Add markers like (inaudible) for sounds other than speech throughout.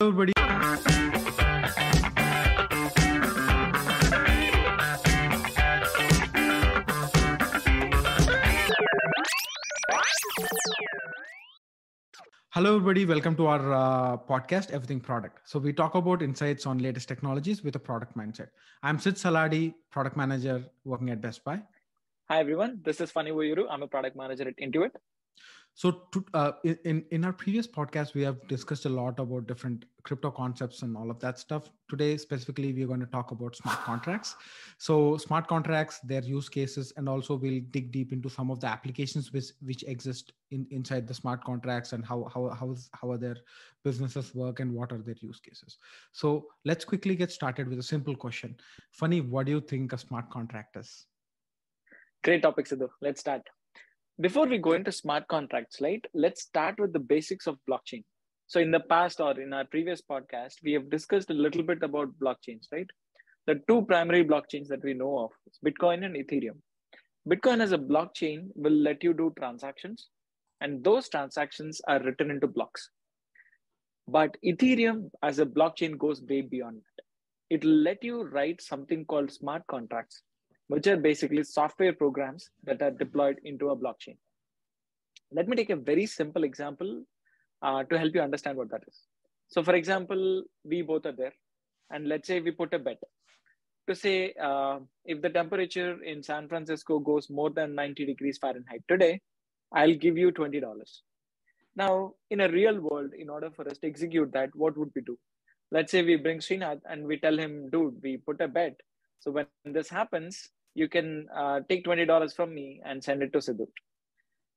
everybody. Hello, everybody. Welcome to our uh, podcast, Everything Product. So, we talk about insights on latest technologies with a product mindset. I'm Sid Saladi, product manager working at Best Buy. Hi, everyone. This is Phani Vuyyuru. I'm a product manager at Intuit. So, to, uh, in in our previous podcast, we have discussed a lot about different crypto concepts and all of that stuff. Today, specifically, we're going to talk about smart contracts. So, smart contracts, their use cases, and also we'll dig deep into some of the applications which which exist in inside the smart contracts and how how how how are their businesses work and what are their use cases. So, let's quickly get started with a simple question. Phani, what do you think a smart contract is? Great topic, Sidhu. Let's start before we go into smart contracts, right, let's start with the basics of blockchain. So in the past or in our previous podcast, we have discussed a little bit about blockchains, right? The two primary blockchains that we know of is Bitcoin and Ethereum. Bitcoin as a blockchain will let you do transactions, and those transactions are written into blocks. But Ethereum as a blockchain goes way beyond that. It'll let you write something called smart contracts, which are basically software programs that are deployed into a blockchain. Let me take a very simple example uh, to help you understand what that is. So, for example, we both are there, and let's say we put a bet to say uh, if the temperature in San Francisco goes more than 90 degrees Fahrenheit today, I'll give you $20. Now, in a real world, in order for us to execute that, what would we do? Let's say we bring Srinath and we tell him, dude, we put a bet. So when this happens, you can uh, take $20 from me and send it to Sidhu.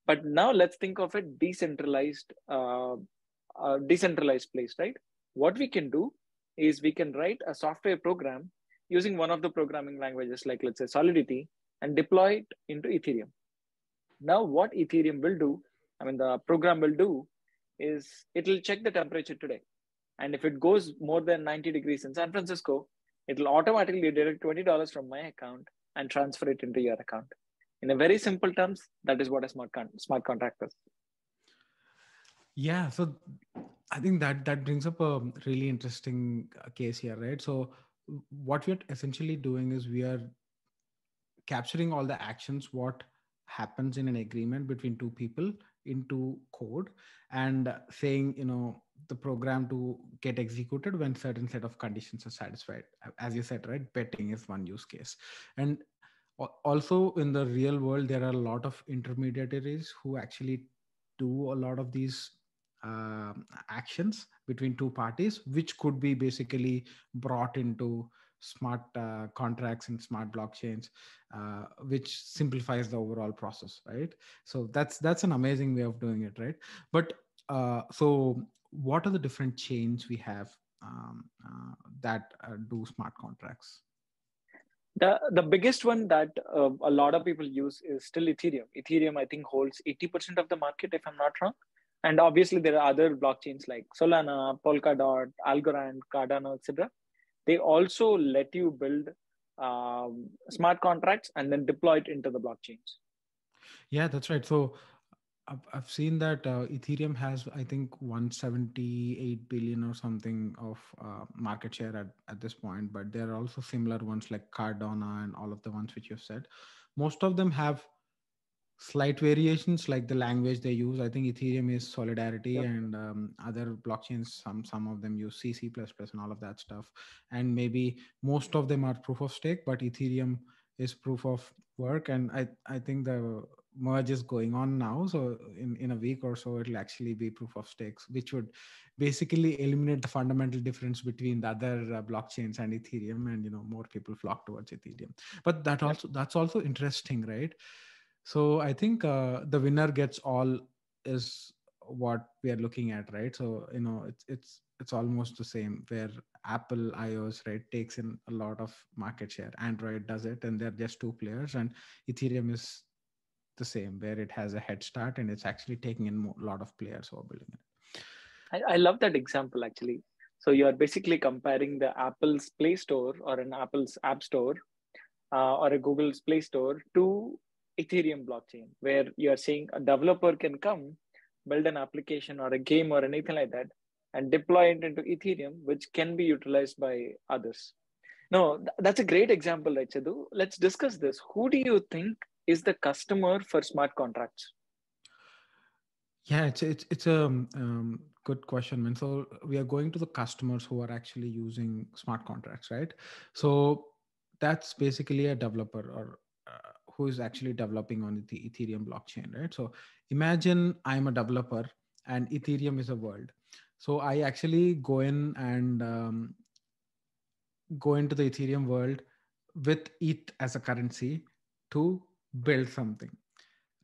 But now let's think of a decentralized, uh, uh, decentralized place, right? What we can do is we can write a software program using one of the programming languages, like let's say Solidity, and deploy it into Ethereum. Now, what Ethereum will do, I mean, the program will do is it will check the temperature today. And if it goes more than 90 degrees in San Francisco, it will automatically deduct $20 from my account and transfer it into your account. In a very simple terms, that is what a smart con- smart contract is. Yeah, so I think that that brings up a really interesting uh, case here, right? So what we're essentially doing is we are capturing all the actions what happens in an agreement between two people into code and saying you know the program to get executed when certain set of conditions are satisfied. As you said right betting is one use case. And also in the real world there are a lot of intermediaries who actually do a lot of these uh, actions between two parties which could be basically brought into smart uh, contracts and smart blockchains uh, which simplifies the overall process right so that's that's an amazing way of doing it right but uh, so what are the different chains we have um, uh, that uh, do smart contracts? The, the biggest one that uh, a lot of people use is still Ethereum. Ethereum, I think, holds 80% of the market, if I'm not wrong. And obviously, there are other blockchains like Solana, Polkadot, Algorand, Cardano, etc. They also let you build um, smart contracts and then deploy it into the blockchains. Yeah, that's right. So I've, seen that uh, Ethereum has, I think, 178 billion or something of uh, market share at, at this point, but there are also similar ones like Cardano and all of the ones which you've said. Most of them have slight variations like the language they use. I think Ethereum is Solidity yep. and um, other blockchains, some, some of them use C, C++ and all of that stuff. And maybe most of them are proof of stake, but Ethereum is proof of work. And I, I think the merge is going on now. So in, in a week or so, it'll actually be proof of stakes, which would basically eliminate the fundamental difference between the other uh, blockchains and Ethereum, and you know more people flock towards Ethereum. But that also that's also interesting, right? So I think uh, the winner gets all is what we are looking at, right? So you know it's it's it's almost the same where Apple iOS right takes in a lot of market share. Android does it, and they're just two players, and Ethereum is the same where it has a head start and it's actually taking in a lot of players who are building it I, I love that example actually so you're basically comparing the apple's play store or an apple's app store uh, or a google's play store to ethereum blockchain where you're saying a developer can come build an application or a game or anything like that and deploy it into Ethereum, which can be utilized by others. No, th- that's a great example, right, Chadu? Let's discuss this. Who do you think is the customer for smart contracts? Yeah, it's it's it's a um, good question, man. So we are going to the customers who are actually using smart contracts, right? So that's basically a developer or who is actually developing on the Ethereum blockchain, right? So imagine I'm a developer and Ethereum is a world. So I actually go in and um, go into the Ethereum world with ETH as a currency to build something,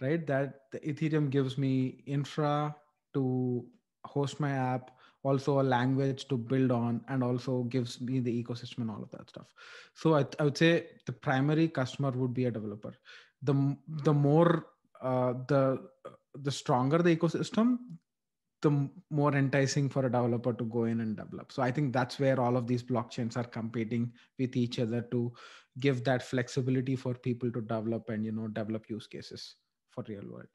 right? That the Ethereum gives me infra to host my app, also a language to build on, and also gives me the ecosystem and all of that stuff. So I, I would say the primary customer would be a developer. The the more uh, the the stronger the ecosystem, the more enticing for a developer to go in and develop. So I think that's where all of these blockchains are competing with each other to give that flexibility for people to develop and you know develop use cases for real world.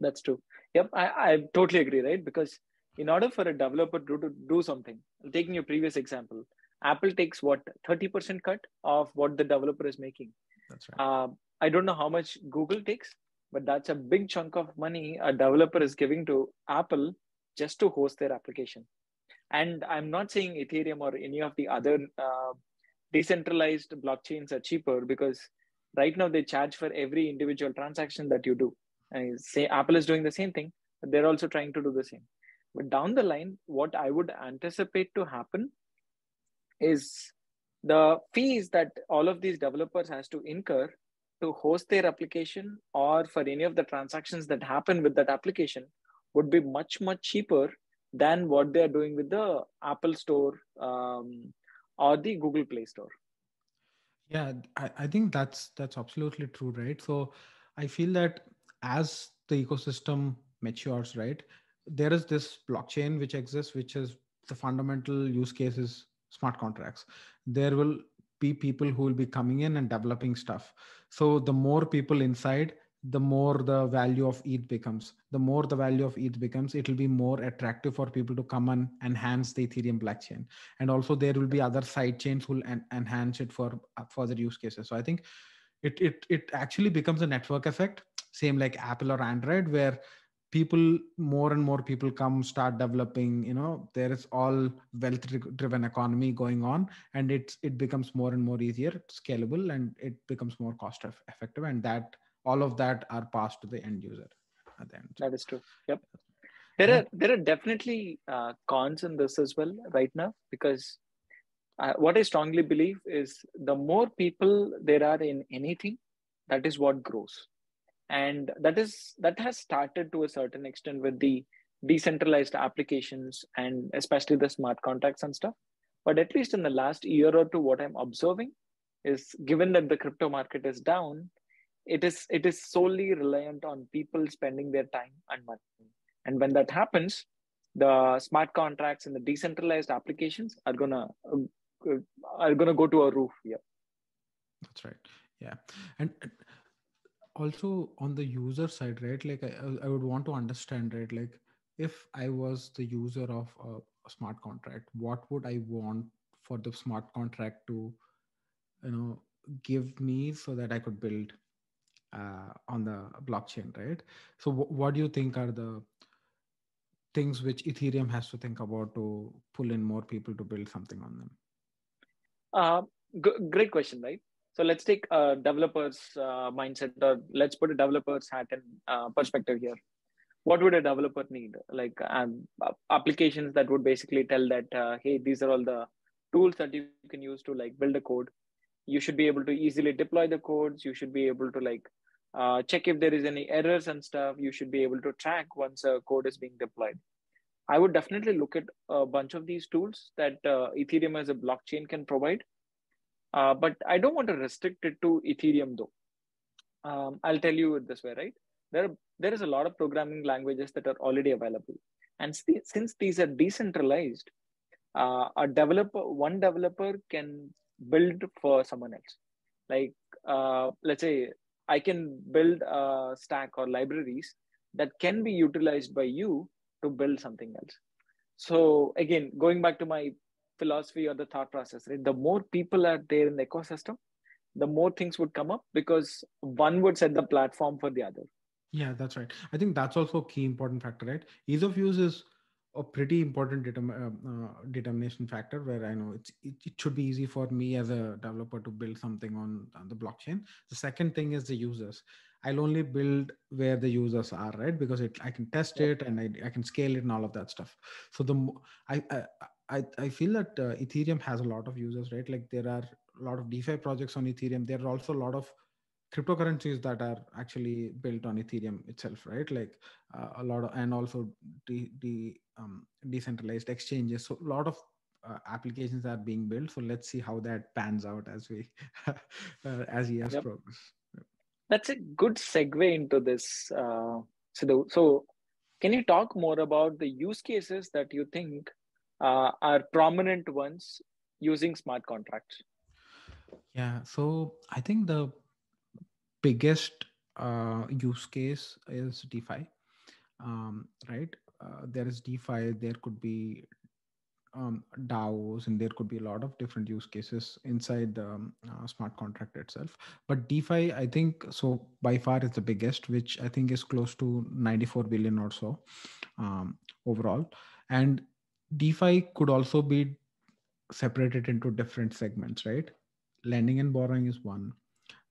That's true. Yep, I, I totally agree, right? Because in order for a developer to, to do something, taking your previous example, Apple takes what 30% cut of what the developer is making. That's right. Uh, I don't know how much Google takes, but that's a big chunk of money a developer is giving to Apple just to host their application. And I'm not saying Ethereum or any of the other uh, decentralized blockchains are cheaper because right now they charge for every individual transaction that you do. I say Apple is doing the same thing, but they're also trying to do the same. But down the line, what I would anticipate to happen is the fees that all of these developers has to incur to host their application or for any of the transactions that happen with that application would be much much cheaper than what they are doing with the apple store um, or the google play store. Yeah I, I think that's that's absolutely true right? So i feel that as the ecosystem matures right there is this blockchain which exists which is the fundamental use case is smart contracts there will be people who will be coming in and developing stuff so the more people inside the more the value of ETH becomes. The more the value of ETH becomes, it will be more attractive for people to come and enhance the Ethereum blockchain. And also there will be other side chains who will en- enhance it for uh, further use cases. So I think it it it actually becomes a network effect, same like Apple or Android, where people more and more people come start developing you know there is all wealth driven economy going on and it's it becomes more and more easier scalable and it becomes more cost effective and that all of that are passed to the end user at the end. That is true. Yep. There are there are definitely uh, cons in this as well right now because uh, what i strongly believe is the more people there are in anything that is what grows and that is that has started to a certain extent with the decentralized applications and especially the smart contracts and stuff. But at least in the last year or two what i'm observing is given that the crypto market is down it is it is solely reliant on people spending their time and money. And when that happens the smart contracts and the decentralized applications are gonna uh, are gonna go to a roof yeah that's right. Yeah. And also on the user side right like I, I would want to understand right like if i was the user of a, a smart contract what would i want for the smart contract to you know give me so that i could build uh, on the blockchain, right? So, w- what do you think are the things which Ethereum has to think about to pull in more people to build something on them? Uh, g- great question, right? So let's take a developer's uh, mindset, or let's put a developer's hat in uh, perspective here. What would a developer need? Like um, applications that would basically tell that, uh, hey, these are all the tools that you can use to like build a code. You should be able to easily deploy the codes. You should be able to like uh, check if there is any errors and stuff you should be able to track once a code is being deployed i would definitely look at a bunch of these tools that uh, ethereum as a blockchain can provide uh, but i don't want to restrict it to ethereum though. Um, i'll tell you it this way right? There, there is a lot of programming languages that are already available. And since these are decentralized uh, a developer one developer can build for someone else. Like uh, let's say I can build a stack or libraries that can be utilized by you to build something else. so again going back to my philosophy or the thought process right the more people are there in the ecosystem the more things would come up because one would set the platform for the other yeah that's right i think that's also a key important factor right ease of use is a pretty important determ- uh, uh, determination factor where I know it's it, it, should be easy for me as a developer to build something on, on, the blockchain. The second thing is the users. I'll only build where the users are, right? Because it I can test it and I, I can scale it and all of that stuff. So the I I I, I feel that uh, Ethereum has a lot of users, right? Like there are a lot of DeFi projects on Ethereum. There are also a lot of cryptocurrencies that are actually built on Ethereum itself, right? Like uh, a lot of, and also the the um, decentralized exchanges. So a lot of uh, applications are being built. So let's see how that pans out as we (laughs) uh, as years yep. progress. Yep. That's a good segue into this. Uh, so, so can you talk more about the use cases that you think uh, are prominent ones using smart contracts? Yeah, so I think the biggest uh, use case is DeFi, um, right? Uh, there is DeFi. There could be um, DAOs, and there could be a lot of different use cases inside the um, uh, smart contract itself. But DeFi, I think, so by far is the biggest, which I think is close to 94 billion or so um, overall. And DeFi could also be separated into different segments, right? Lending and borrowing is one.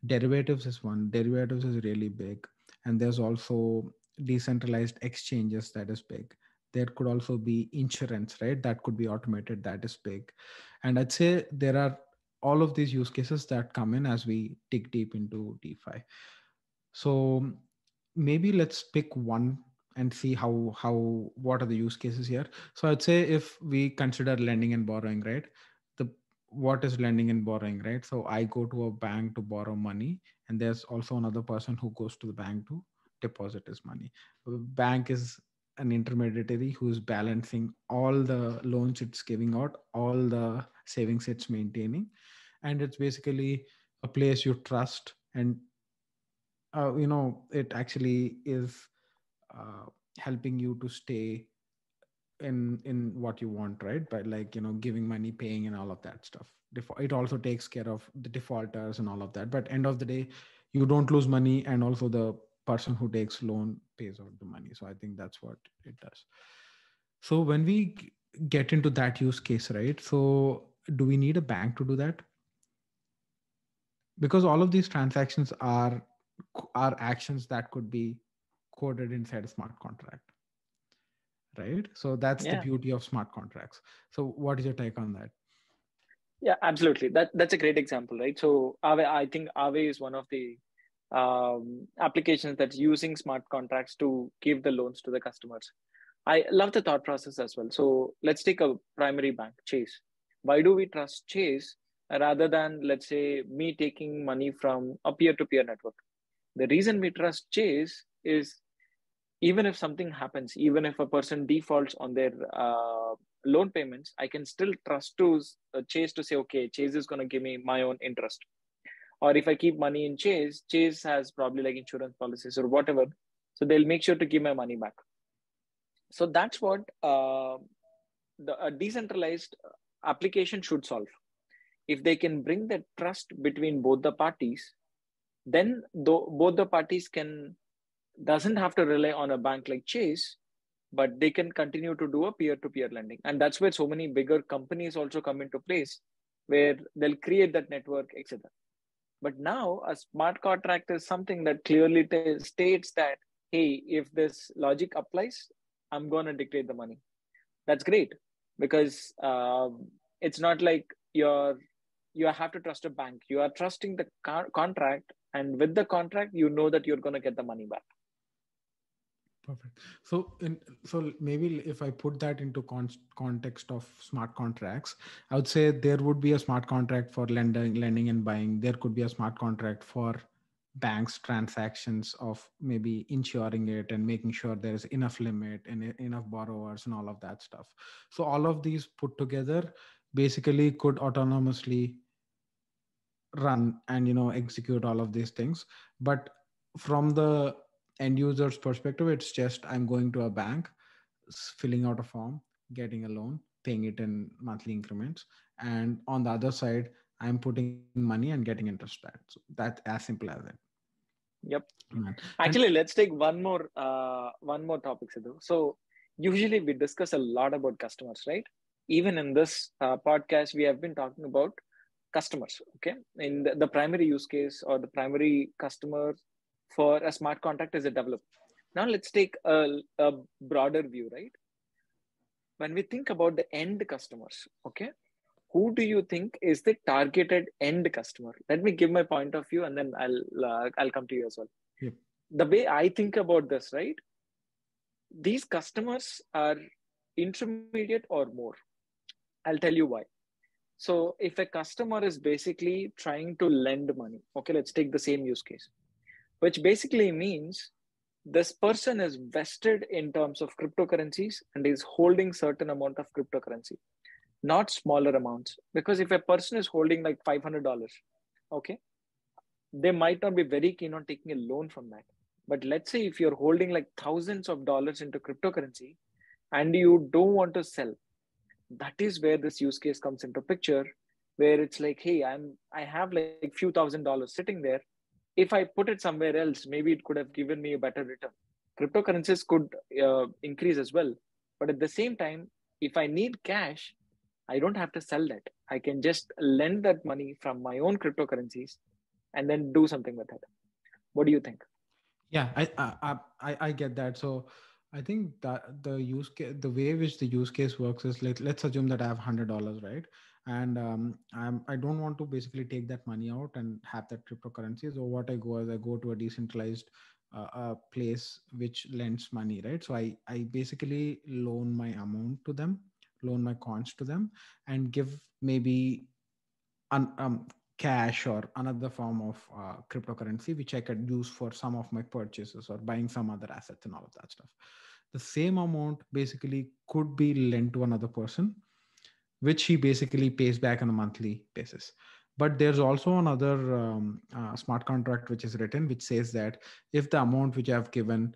Derivatives is one. Derivatives is really big. And there's also decentralized exchanges that is big. There could also be insurance right? That could be automated. That is big. And i'd say there are all of these use cases that come in as we dig deep into defi. So maybe let's pick one and see how how what are the use cases here. So i'd say if we consider lending and borrowing right The what is lending and borrowing right? So i go to a bank to borrow money and there's also another person who goes to the bank to deposit his money. Bank is an intermediary who's balancing all the loans it's giving out all the savings it's maintaining and it's basically a place you trust and uh, you know it actually is uh, helping you to stay in in what you want right? By like you know giving money paying and all of that stuff. It also takes care of the defaulters and all of that. But end of the day you don't lose money and also the person who takes loan pays out the money. So i think that's what it does. So when we get into that use case right so do we need a bank to do that? Because all of these transactions are are actions that could be coded inside a smart contract right? So that's yeah. the beauty of smart contracts. So what is your take on that? Yeah absolutely. That that's a great example right? So Aave, i think Aave is one of the um, applications that's using smart contracts to give the loans to the customers. I love the thought process as well. So let's take a primary bank chase. Why do we trust chase rather than let's say me taking money from a peer-to-peer network? The reason we trust chase is even if something happens, even if a person defaults on their uh, loan payments, I can still trust to uh, Chase to say, okay, Chase is going to give me my own interest. Or if I keep money in Chase, Chase has probably like insurance policies or whatever. So they'll make sure to give my money back. So that's what uh, the a decentralized application should solve. If they can bring the trust between both the parties, then though both the parties can doesn't have to rely on a bank like Chase, but they can continue to do a peer-to-peer lending. And that's where so many bigger companies also come into place, where they'll create that network, etc. But now a smart contract is something that clearly t- states that, hey, if this logic applies, I'm going to dictate the money. That's great because um, it's not like you're you have to trust a bank. You are trusting the car- contract, and with the contract, you know that you're going to get the money back. Perfect. So, in, so maybe if I put that into con- context of smart contracts, I would say there would be a smart contract for lending, lending and buying. There could be a smart contract for banks transactions of maybe insuring it and making sure there is enough limit and enough borrowers and all of that stuff. So all of these put together basically could autonomously run and you know execute all of these things. But from the end user's perspective it's just i'm going to a bank filling out a form getting a loan paying it in monthly increments and on the other side i'm putting money and getting interest back. so that's as simple as it Yep. Actually, let's take one more uh, one more topic, Sidhu. So usually we discuss a lot about customers, right? Even in this uh, podcast, we have been talking about customers. Okay, in the, the primary use case or the primary customer for a smart contract as a developer. Now let's take a, a broader view, right? When we think about the end customers, okay, who do you think is the targeted end customer let me give my point of view and then i'll uh, i'll come to you as well yep. the way i think about this right these customers are intermediate or more i'll tell you why so if a customer is basically trying to lend money okay let's take the same use case which basically means this person is vested in terms of cryptocurrencies and is holding certain amount of cryptocurrency not smaller amounts. Because if a person is holding like $500 okay they might not be very keen on taking a loan from that. But let's say if you're holding like thousands of dollars into cryptocurrency and you don't want to sell that is where this use case comes into picture where it's like hey i'm i have like few thousand dollars sitting there if i put it somewhere else maybe it could have given me a better return cryptocurrencies could uh, increase as well but at the same time if i need cash I don't have to sell that. I can just lend that money from my own cryptocurrencies and then do something with it. What do you think? Yeah, I I I, I get that. So I think that the use case, the way which the use case works is like let's assume that I have hundred dollars, right? And um, I'm I don't want to basically take that money out and have that cryptocurrency. So what I go is I go to a decentralized uh, a place which lends money, right? So I I basically loan my amount to them loan my coins to them and give maybe un, um, cash or another form of uh, cryptocurrency which i could use for some of my purchases or buying some other assets and all of that stuff the same amount basically could be lent to another person which he basically pays back on a monthly basis but there's also another um, uh, smart contract which is written which says that if the amount which i've given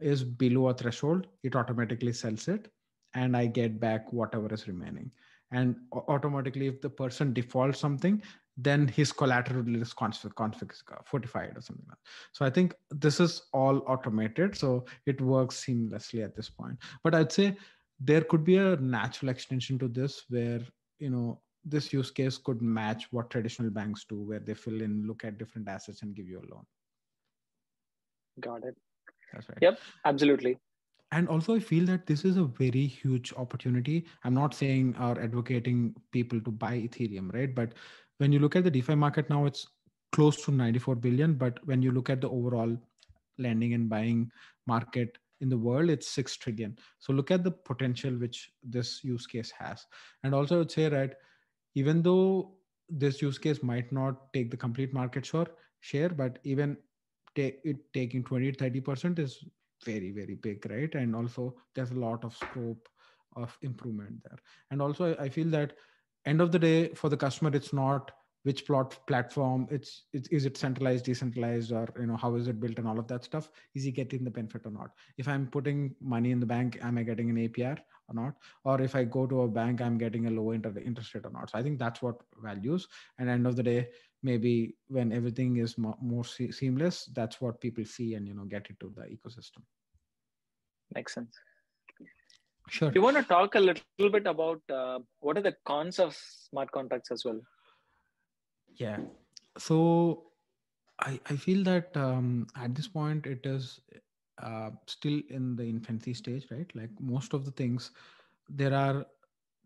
is below a threshold it automatically sells it and I get back whatever is remaining. And automatically, if the person defaults something, then his collateral is config, config, fortified or something like. So I think this is all automated. So it works seamlessly at this point. But I'd say there could be a natural extension to this where, you know, this use case could match what traditional banks do, where they fill in, look at different assets and give you a loan. Got it. That's right. Yep, absolutely and also i feel that this is a very huge opportunity i'm not saying or advocating people to buy ethereum right but when you look at the defi market now it's close to 94 billion but when you look at the overall lending and buying market in the world it's 6 trillion. So look at the potential which this use case has. And also i would say right even though this use case might not take the complete market share share but even it taking 20 30% is very very big right? And also there's a lot of scope of improvement there. And also i feel that end of the day for the customer it's not which plot platform it's, it's is it centralized decentralized or you know how is it built and all of that stuff? Is he getting the benefit or not? If i'm putting money in the bank am i getting an apr or not? Or if i go to a bank i'm getting a low interest rate or not? So i think that's what values. And end of the day maybe when everything is more, more seamless that's what people see and you know get into the ecosystem. Makes sense. Sure. You want to talk a little bit about uh, what are the cons of smart contracts as well yeah. So i i feel that um, at this point it is uh, still in the infancy stage right? Like most of the things there are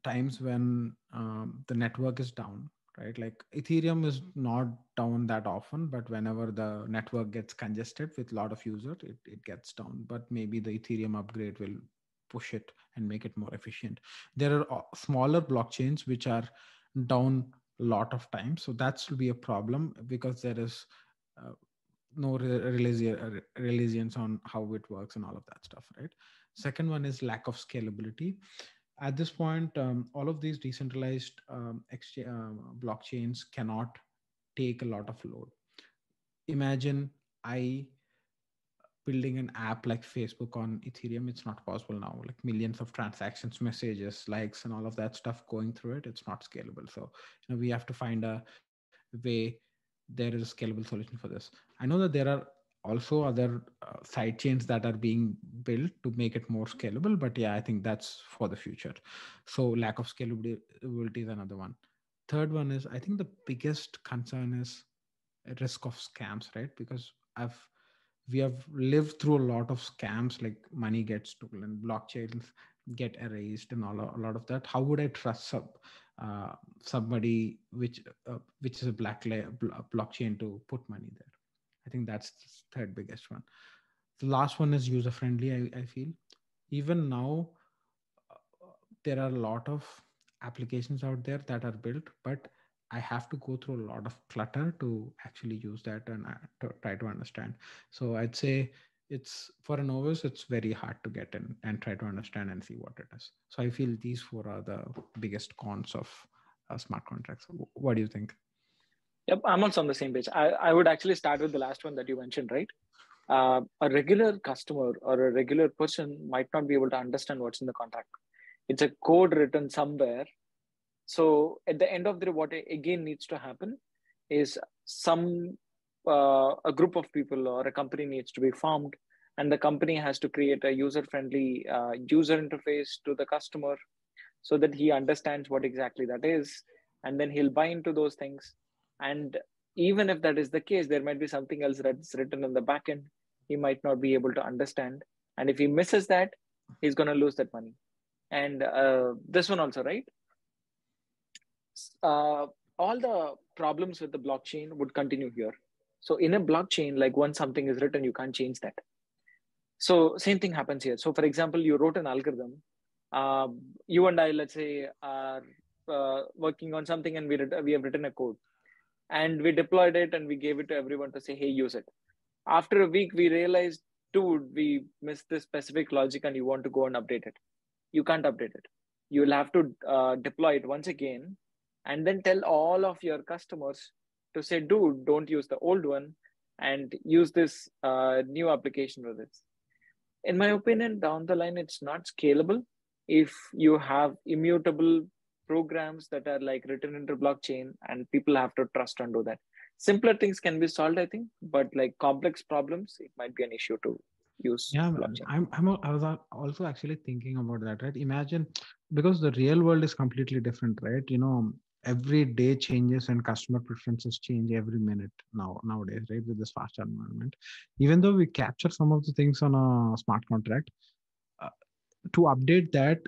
times when um, the network is down right? Like ethereum is not down that often but whenever the network gets congested with a lot of users it, it gets down. But maybe the ethereum upgrade will push it and make it more efficient. There are uh, smaller blockchains which are down lot of times so that will be a problem because there is uh, no religions on how it works and all of that stuff right? Second one is lack of scalability. At this point, um, all of these decentralized um, exchange, uh, blockchains cannot take a lot of load. Imagine I building an app like Facebook on Ethereum, it's not possible now. Like millions of transactions, messages, likes, and all of that stuff going through it, it's not scalable. So, you know, we have to find a way there is a scalable solution for this. I know that there are also other uh, side chains that are being built to make it more scalable, but yeah, I think that's for the future. So, lack of scalability is another one. Third one is I think the biggest concern is risk of scams, right? Because I've we have lived through a lot of scams like money gets stolen blockchains get erased and all a lot of that. How would i trust sub, uh, somebody which uh, which is a black layer blockchain to put money there? I think that's the third biggest one. The last one is user friendly I, I feel. Even now uh, there are a lot of applications out there that are built but I have to go through a lot of clutter to actually use that and uh, to try to understand. So I'd say it's for a novice, it's very hard to get in and try to understand and see what it is. So I feel these four are the biggest cons of uh, smart contracts. What do you think? Yep, I'm also on the same page. I, I would actually start with the last one that you mentioned, right? Uh, a regular customer or a regular person might not be able to understand what's in the contract. It's a code written somewhere so at the end of the day, what again needs to happen is some uh, a group of people or a company needs to be formed, and the company has to create a user-friendly uh, user interface to the customer, so that he understands what exactly that is, and then he'll buy into those things. And even if that is the case, there might be something else that's written in the backend he might not be able to understand, and if he misses that, he's going to lose that money. And uh, this one also, right? Uh, all the problems with the blockchain would continue here. So in a blockchain, like once something is written, you can't change that. So same thing happens here. So for example, you wrote an algorithm. Uh, you and I, let's say, are uh, working on something, and we we have written a code, and we deployed it, and we gave it to everyone to say, "Hey, use it." After a week, we realized, dude, we missed this specific logic, and you want to go and update it. You can't update it. You will have to uh, deploy it once again and then tell all of your customers to say, dude, don't use the old one and use this uh, new application with it. In my opinion, down the line, it's not scalable if you have immutable programs that are like written into blockchain and people have to trust and do that. Simpler things can be solved, I think, but like complex problems, it might be an issue to use. Yeah, blockchain. I'm, I'm, I was also actually thinking about that, right? Imagine because the real world is completely different, right? You know, every day changes and customer preferences change every minute now nowadays right with this faster environment. Even though we capture some of the things on a smart contract uh, to update that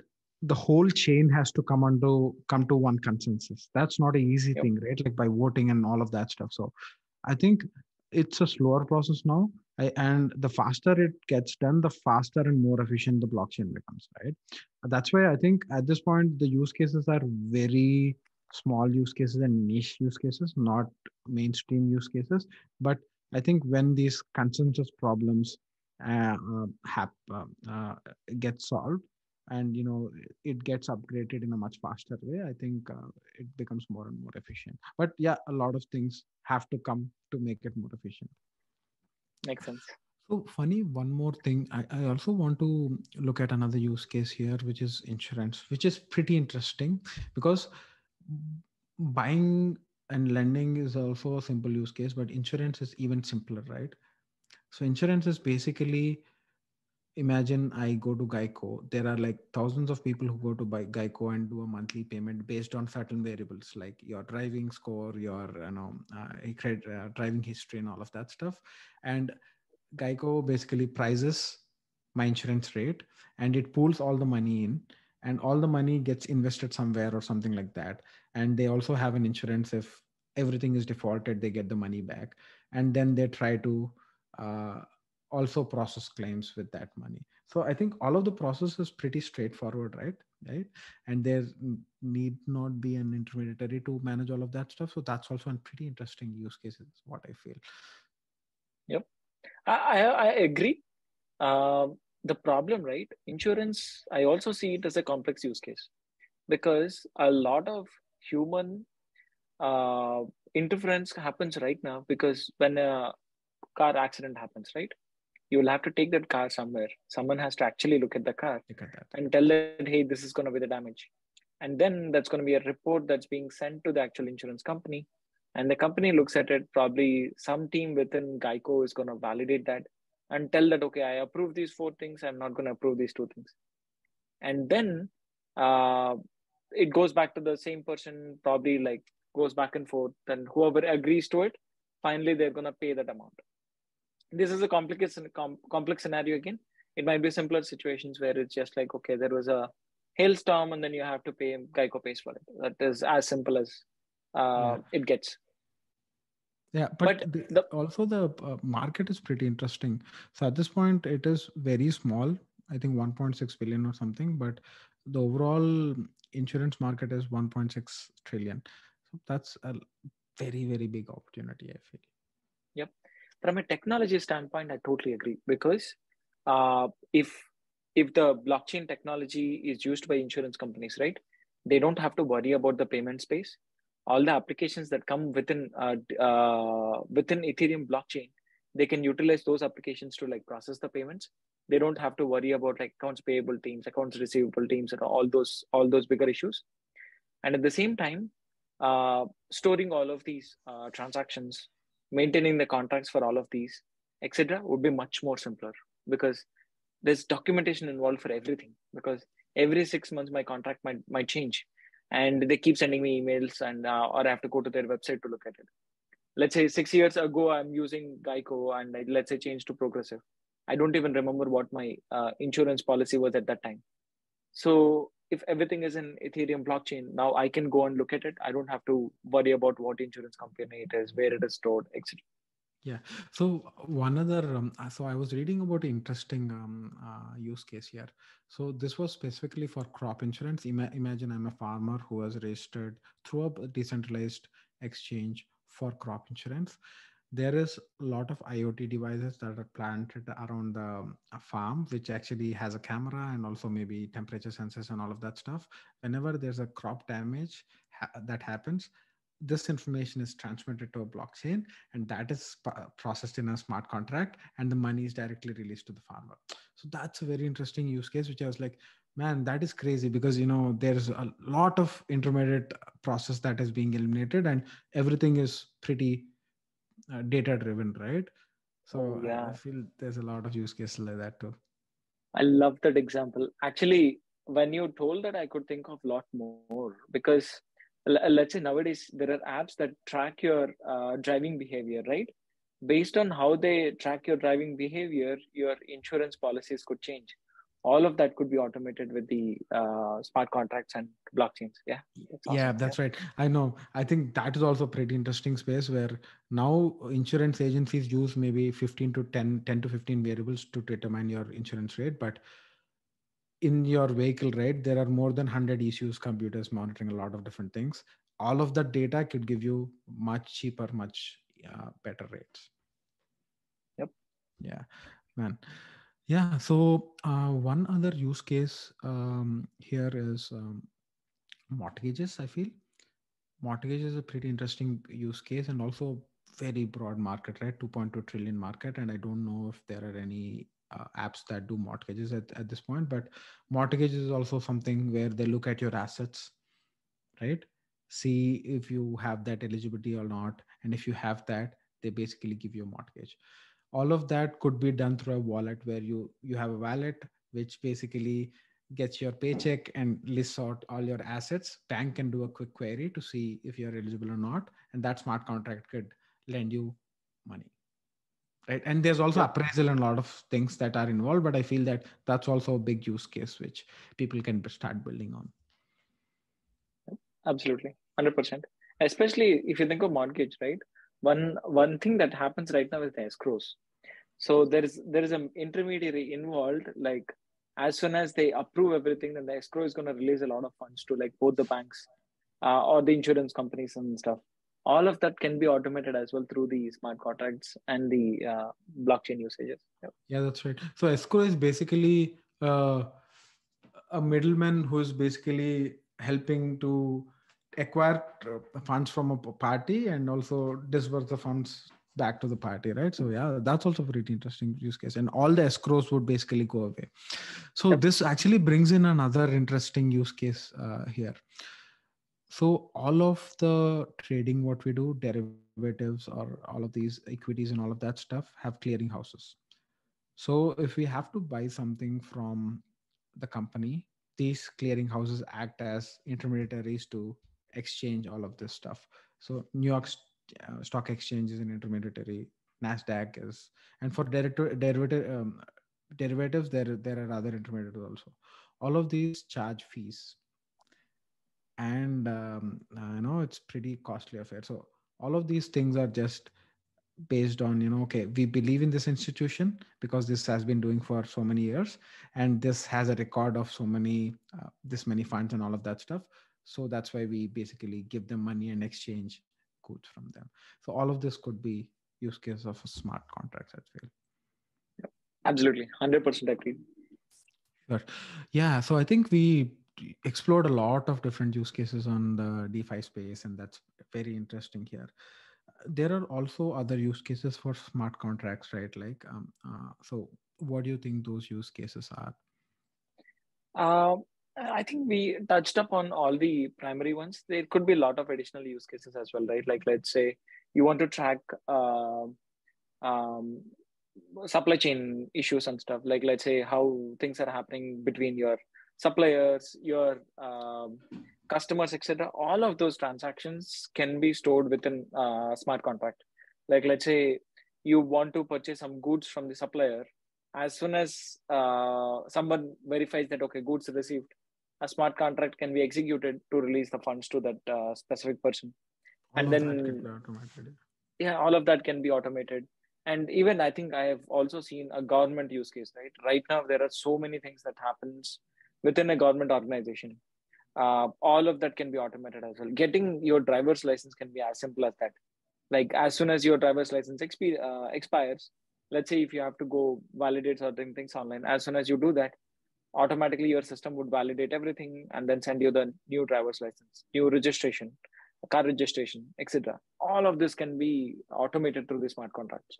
the whole chain has to come onto come to one consensus. That's not an easy yep. thing right? Like by voting and all of that stuff. So i think it's a slower process now I, and the faster it gets done the faster and more efficient the blockchain becomes right? That's why i think at this point the use cases are very small use cases and niche use cases, not mainstream use cases. But I think when these consensus problems uh, uh, have, uh, uh, get solved and you know it gets upgraded in a much faster way, I think uh, it becomes more and more efficient. But yeah, a lot of things have to come to make it more efficient. Makes sense. So Phani, one more thing. I, I also want to look at another use case here, which is insurance, which is pretty interesting because buying and lending is also a simple use case, but insurance is even simpler, right? So insurance is basically imagine I go to Geico. There are like thousands of people who go to buy Geico and do a monthly payment based on certain variables like your driving score, your you know uh, credit, uh, driving history, and all of that stuff. And Geico basically prices my insurance rate and it pulls all the money in and all the money gets invested somewhere or something like that. And they also have an insurance if everything is defaulted they get the money back. And then they try to uh, also process claims with that money. So i think all of the process is pretty straightforward right? Right? And there need not be an intermediary to manage all of that stuff. So that's also a pretty interesting use case is what i feel. Yep. I i agree. Um, the problem, right? Insurance, I also see it as a complex use case because a lot of human uh, interference happens right now because when a car accident happens, right? you will have to take that car somewhere. Someone has to actually look at the car at and tell that hey this is going to be the damage. And then that's going to be a report that's being sent to the actual insurance company. And the company looks at it. Probably some team within geico is going to validate that and tell that okay i approve these four things i'm not going to approve these two things. And then uh, it goes back to the same person probably like goes back and forth and whoever agrees to it finally they're going to pay that amount. This is a complex com- complex scenario again. It might be simpler situations where it's just like okay there was a hailstorm and then you have to pay geico pays for it. That is as simple as uh, Yeah. it gets Yeah, but, But the, the- also the uh, market is pretty interesting. So at this point, it is very small. I think 1.6 billion or something, but the overall insurance market is 1.6 trillion. So that's a very very big opportunity. I feel. Yep. From a technology standpoint i totally agree because uh, if if the blockchain technology is used by insurance companies right they don't have to worry about the payment space all the applications that come within uh, uh, within ethereum blockchain they can utilize those applications to like process the payments. They don't have to worry about like accounts payable teams accounts receivable teams and all those all those bigger issues. And at the same time uh, storing all of these uh, transactions maintaining the contracts for all of these etc would be much more simpler because there's documentation involved for everything. Because every six months my contract might might change and they keep sending me emails and uh, or i have to go to their website to look at it. Let's say six years ago i'm using geico and I, let's say change to progressive. I don't even remember what my uh, insurance policy was at that time. So if everything is in ethereum blockchain now i can go and look at it. I don't have to worry about what insurance company it is where it is stored etc Yeah. So one other, um, uh, so I was reading about interesting um, uh, use case here. So this was specifically for crop insurance. Ima- imagine I'm a farmer who has registered through a decentralized exchange for crop insurance. There is a lot of IoT devices that are planted around the um, farm, which actually has a camera and also maybe temperature sensors and all of that stuff. Whenever there's a crop damage ha- that happens, this information is transmitted to a blockchain and that is p- processed in a smart contract and the money is directly released to the farmer so that's a very interesting use case which i was like man that is crazy because you know there's a lot of intermediate process that is being eliminated and everything is pretty uh, data driven right so Oh, yeah. I, feel there's a lot of use cases like that too I love that example. Actually, when you told that, I could think of a lot more because let's say nowadays there are apps that track your uh, driving behavior, right? Based on how they track your driving behavior, your insurance policies could change. All of that could be automated with the uh, smart contracts and blockchains. Yeah. that's yeah awesome. that's right i know i think that is also a pretty interesting space where now insurance agencies use maybe 15 to 10 10 to 15 variables to determine your insurance rate but in your vehicle right there are more than 100 issues computers monitoring a lot of different things. All of that data could give you much cheaper much uh, better rates. Yep. yeah man. Yeah so uh, one other use case um, here is um, mortgages i feel. Mortgage is a pretty interesting use case and also very broad market right? 2.2 trillion market and i don't know if there are any uh, apps that do mortgages at, at this point but mortgage is also something where they look at your assets right? See if you have that eligibility or not and if you have that they basically give you a mortgage. All of that could be done through a wallet where you you have a wallet which basically gets your paycheck and lists out all your assets. Bank can do a quick query to see if you're eligible or not and that smart contract could lend you money right and there's also Yeah. appraisal and a lot of things that are involved but i feel that that's also a big use case which people can start building on Absolutely, hundred percent. Especially if you think of mortgage, right? One one thing that happens right now is the escrows. So there is there is an intermediary involved. Like as soon as they approve everything, then the escrow is going to release a lot of funds to like both the banks uh, or the insurance companies and stuff. All of that can be automated as well through the smart contracts and the uh, blockchain usages. Yep. Yeah, that's right. So escrow is basically uh, a middleman who is basically helping to acquire funds from a party and also disburse the funds back to the party, right? So yeah, that's also pretty interesting use case. And all the escrows would basically go away. So yep. this actually brings in another interesting use case uh, here. So all of the trading, what we do, derivatives or all of these equities and all of that stuff have clearing houses. So if we have to buy something from the company, these clearing houses act as intermediaries to exchange all of this stuff. So New York uh, Stock Exchange is an intermediary, Nasdaq is, and for derivative, derivative um, derivatives, there there are other intermediaries also. All of these charge fees and um, i know it's pretty costly affair. So all of these things are just based on you know okay we believe in this institution because this has been doing for so many years and this has a record of so many uh, this many funds and all of that stuff. So that's why we basically give them money and exchange goods from them. So all of this could be use case of smart contracts i feel absolutely. 100% agree. Sure. Yeah. So i think we explored a lot of different use cases on the DeFi space, and that's very interesting here. There are also other use cases for smart contracts, right? Like, um, uh, so what do you think those use cases are? Uh, I think we touched upon all the primary ones. There could be a lot of additional use cases as well, right? Like, let's say you want to track uh, um, supply chain issues and stuff. Like, let's say how things are happening between your suppliers, your um, customers, etc. All of those transactions can be stored within a smart contract. Like let's say you want to purchase some goods from the supplier, as soon as uh, someone verifies that okay, goods received, a smart contract can be executed to release the funds to that uh, specific person, all and then yeah, all of that can be automated and even i think i have also seen a government use case right right now there are so many things that happens within a government organization. Uh, all of that can be automated as well. Getting your driver's license can be as simple as that. Like as soon as your driver's license exp- uh, expires, let's say if you have to go validate certain things online, as soon as you do that, automatically your system would validate everything and then send you the new driver's license, new registration, car registration, etc. All of this can be automated through the smart contracts.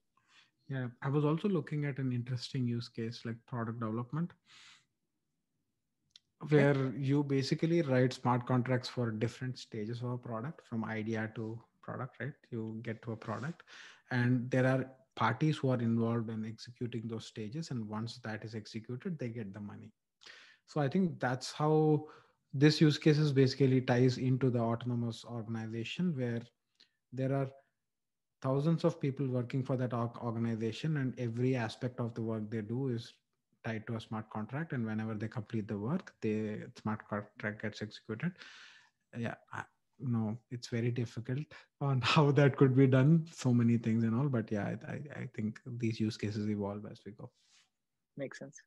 Yeah, I was also looking at an interesting use case like product development where you basically write smart contracts for different stages of a product from idea to product right? You get to a product. And there are parties who are involved in executing those stages and once that is executed they get the money. So i think that's how this use cases basically ties into the autonomous organization where there are thousands of people working for that organization and every aspect of the work they do is tied to a smart contract and whenever they complete the work the smart contract gets executed. Yeah I, no it's very difficult on (laughs) how that could be done so many things and all but yeah I, I think these use cases evolve as we go. Makes sense.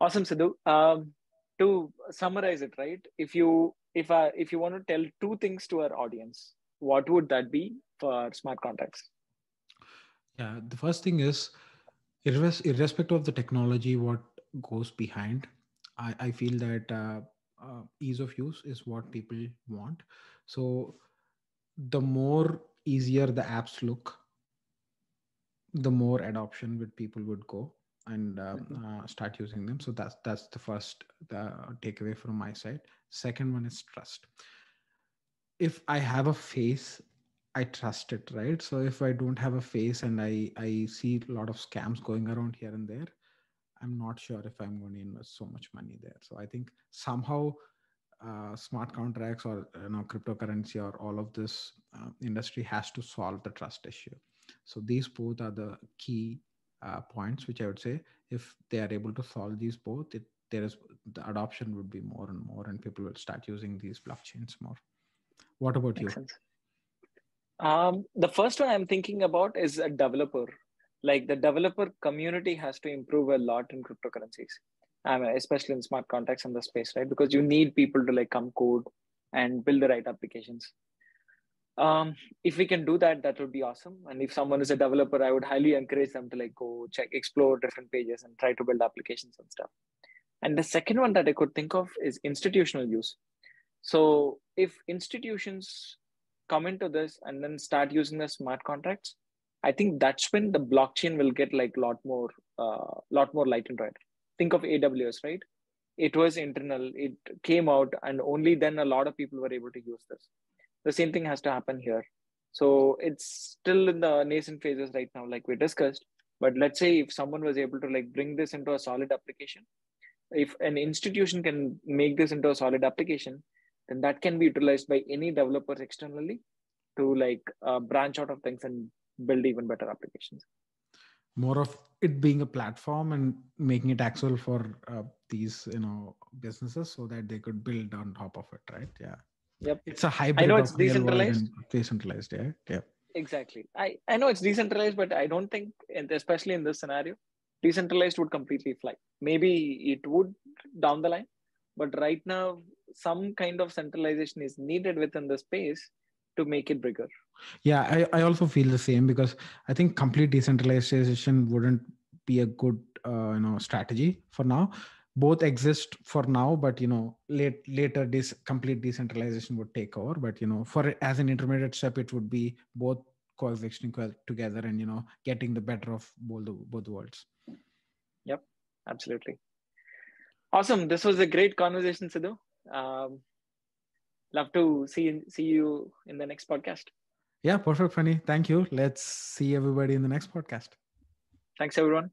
Awesome sidhu. Um, to summarize it right if you if I, if you want to tell two things to our audience what would that be for smart contracts? Yeah the first thing is irrespective of the technology what goes behind i, I feel that uh, uh, ease of use is what people want. So the more easier the apps look the more adoption with people would go and um, mm-hmm. uh, start using them. So that's that's the first the takeaway from my side. Second one is trust. If i have a face I trust it, right? So if I don't have a face and I I see a lot of scams going around here and there, I'm not sure if I'm going to invest so much money there. So I think somehow uh, smart contracts or you know cryptocurrency or all of this uh, industry has to solve the trust issue. So these both are the key uh, points which I would say if they are able to solve these both, it there is the adoption would be more and more, and people will start using these blockchains more. What about Makes you? Sense. Um, the first one I'm thinking about is a developer. Like the developer community has to improve a lot in cryptocurrencies, especially in smart contracts in the space, right? Because you need people to like come code and build the right applications. Um, if we can do that, that would be awesome. And if someone is a developer, I would highly encourage them to like go check, explore different pages and try to build applications and stuff. And the second one that I could think of is institutional use. So if institutions come into this and then start using the smart contracts, I think that's when the blockchain will get like a lot more, uh, lot more light and it. Think of AWS, right? It was internal, it came out, and only then a lot of people were able to use this. The same thing has to happen here. So it's still in the nascent phases right now, like we discussed. But let's say if someone was able to like bring this into a solid application, if an institution can make this into a solid application, then that can be utilized by any developers externally to like uh, branch out of things and build even better applications. More of it being a platform and making it accessible for uh, these you know businesses so that they could build on top of it right? Yeah. Yep. It's a hybrid i know it's decentralized. decentralized yeah yeah. Exactly. I i know it's decentralized but i don't think especially in this scenario decentralized would completely fly. Maybe it would down the line but right now some kind of centralization is needed within the space to make it bigger. Yeah i, I also feel the same because i think complete decentralization wouldn't be a good uh, you know strategy for now. Both exist for now but you know late, later this complete decentralization would take over. But you know for as an intermediate step it would be both coexisting together and you know getting the better of both both worlds. Yep absolutely. Awesome. This was a great conversation sidhu um, love to see see you in the next podcast. Yeah, perfect, Phani. Thank you. Let's see everybody in the next podcast. Thanks, everyone.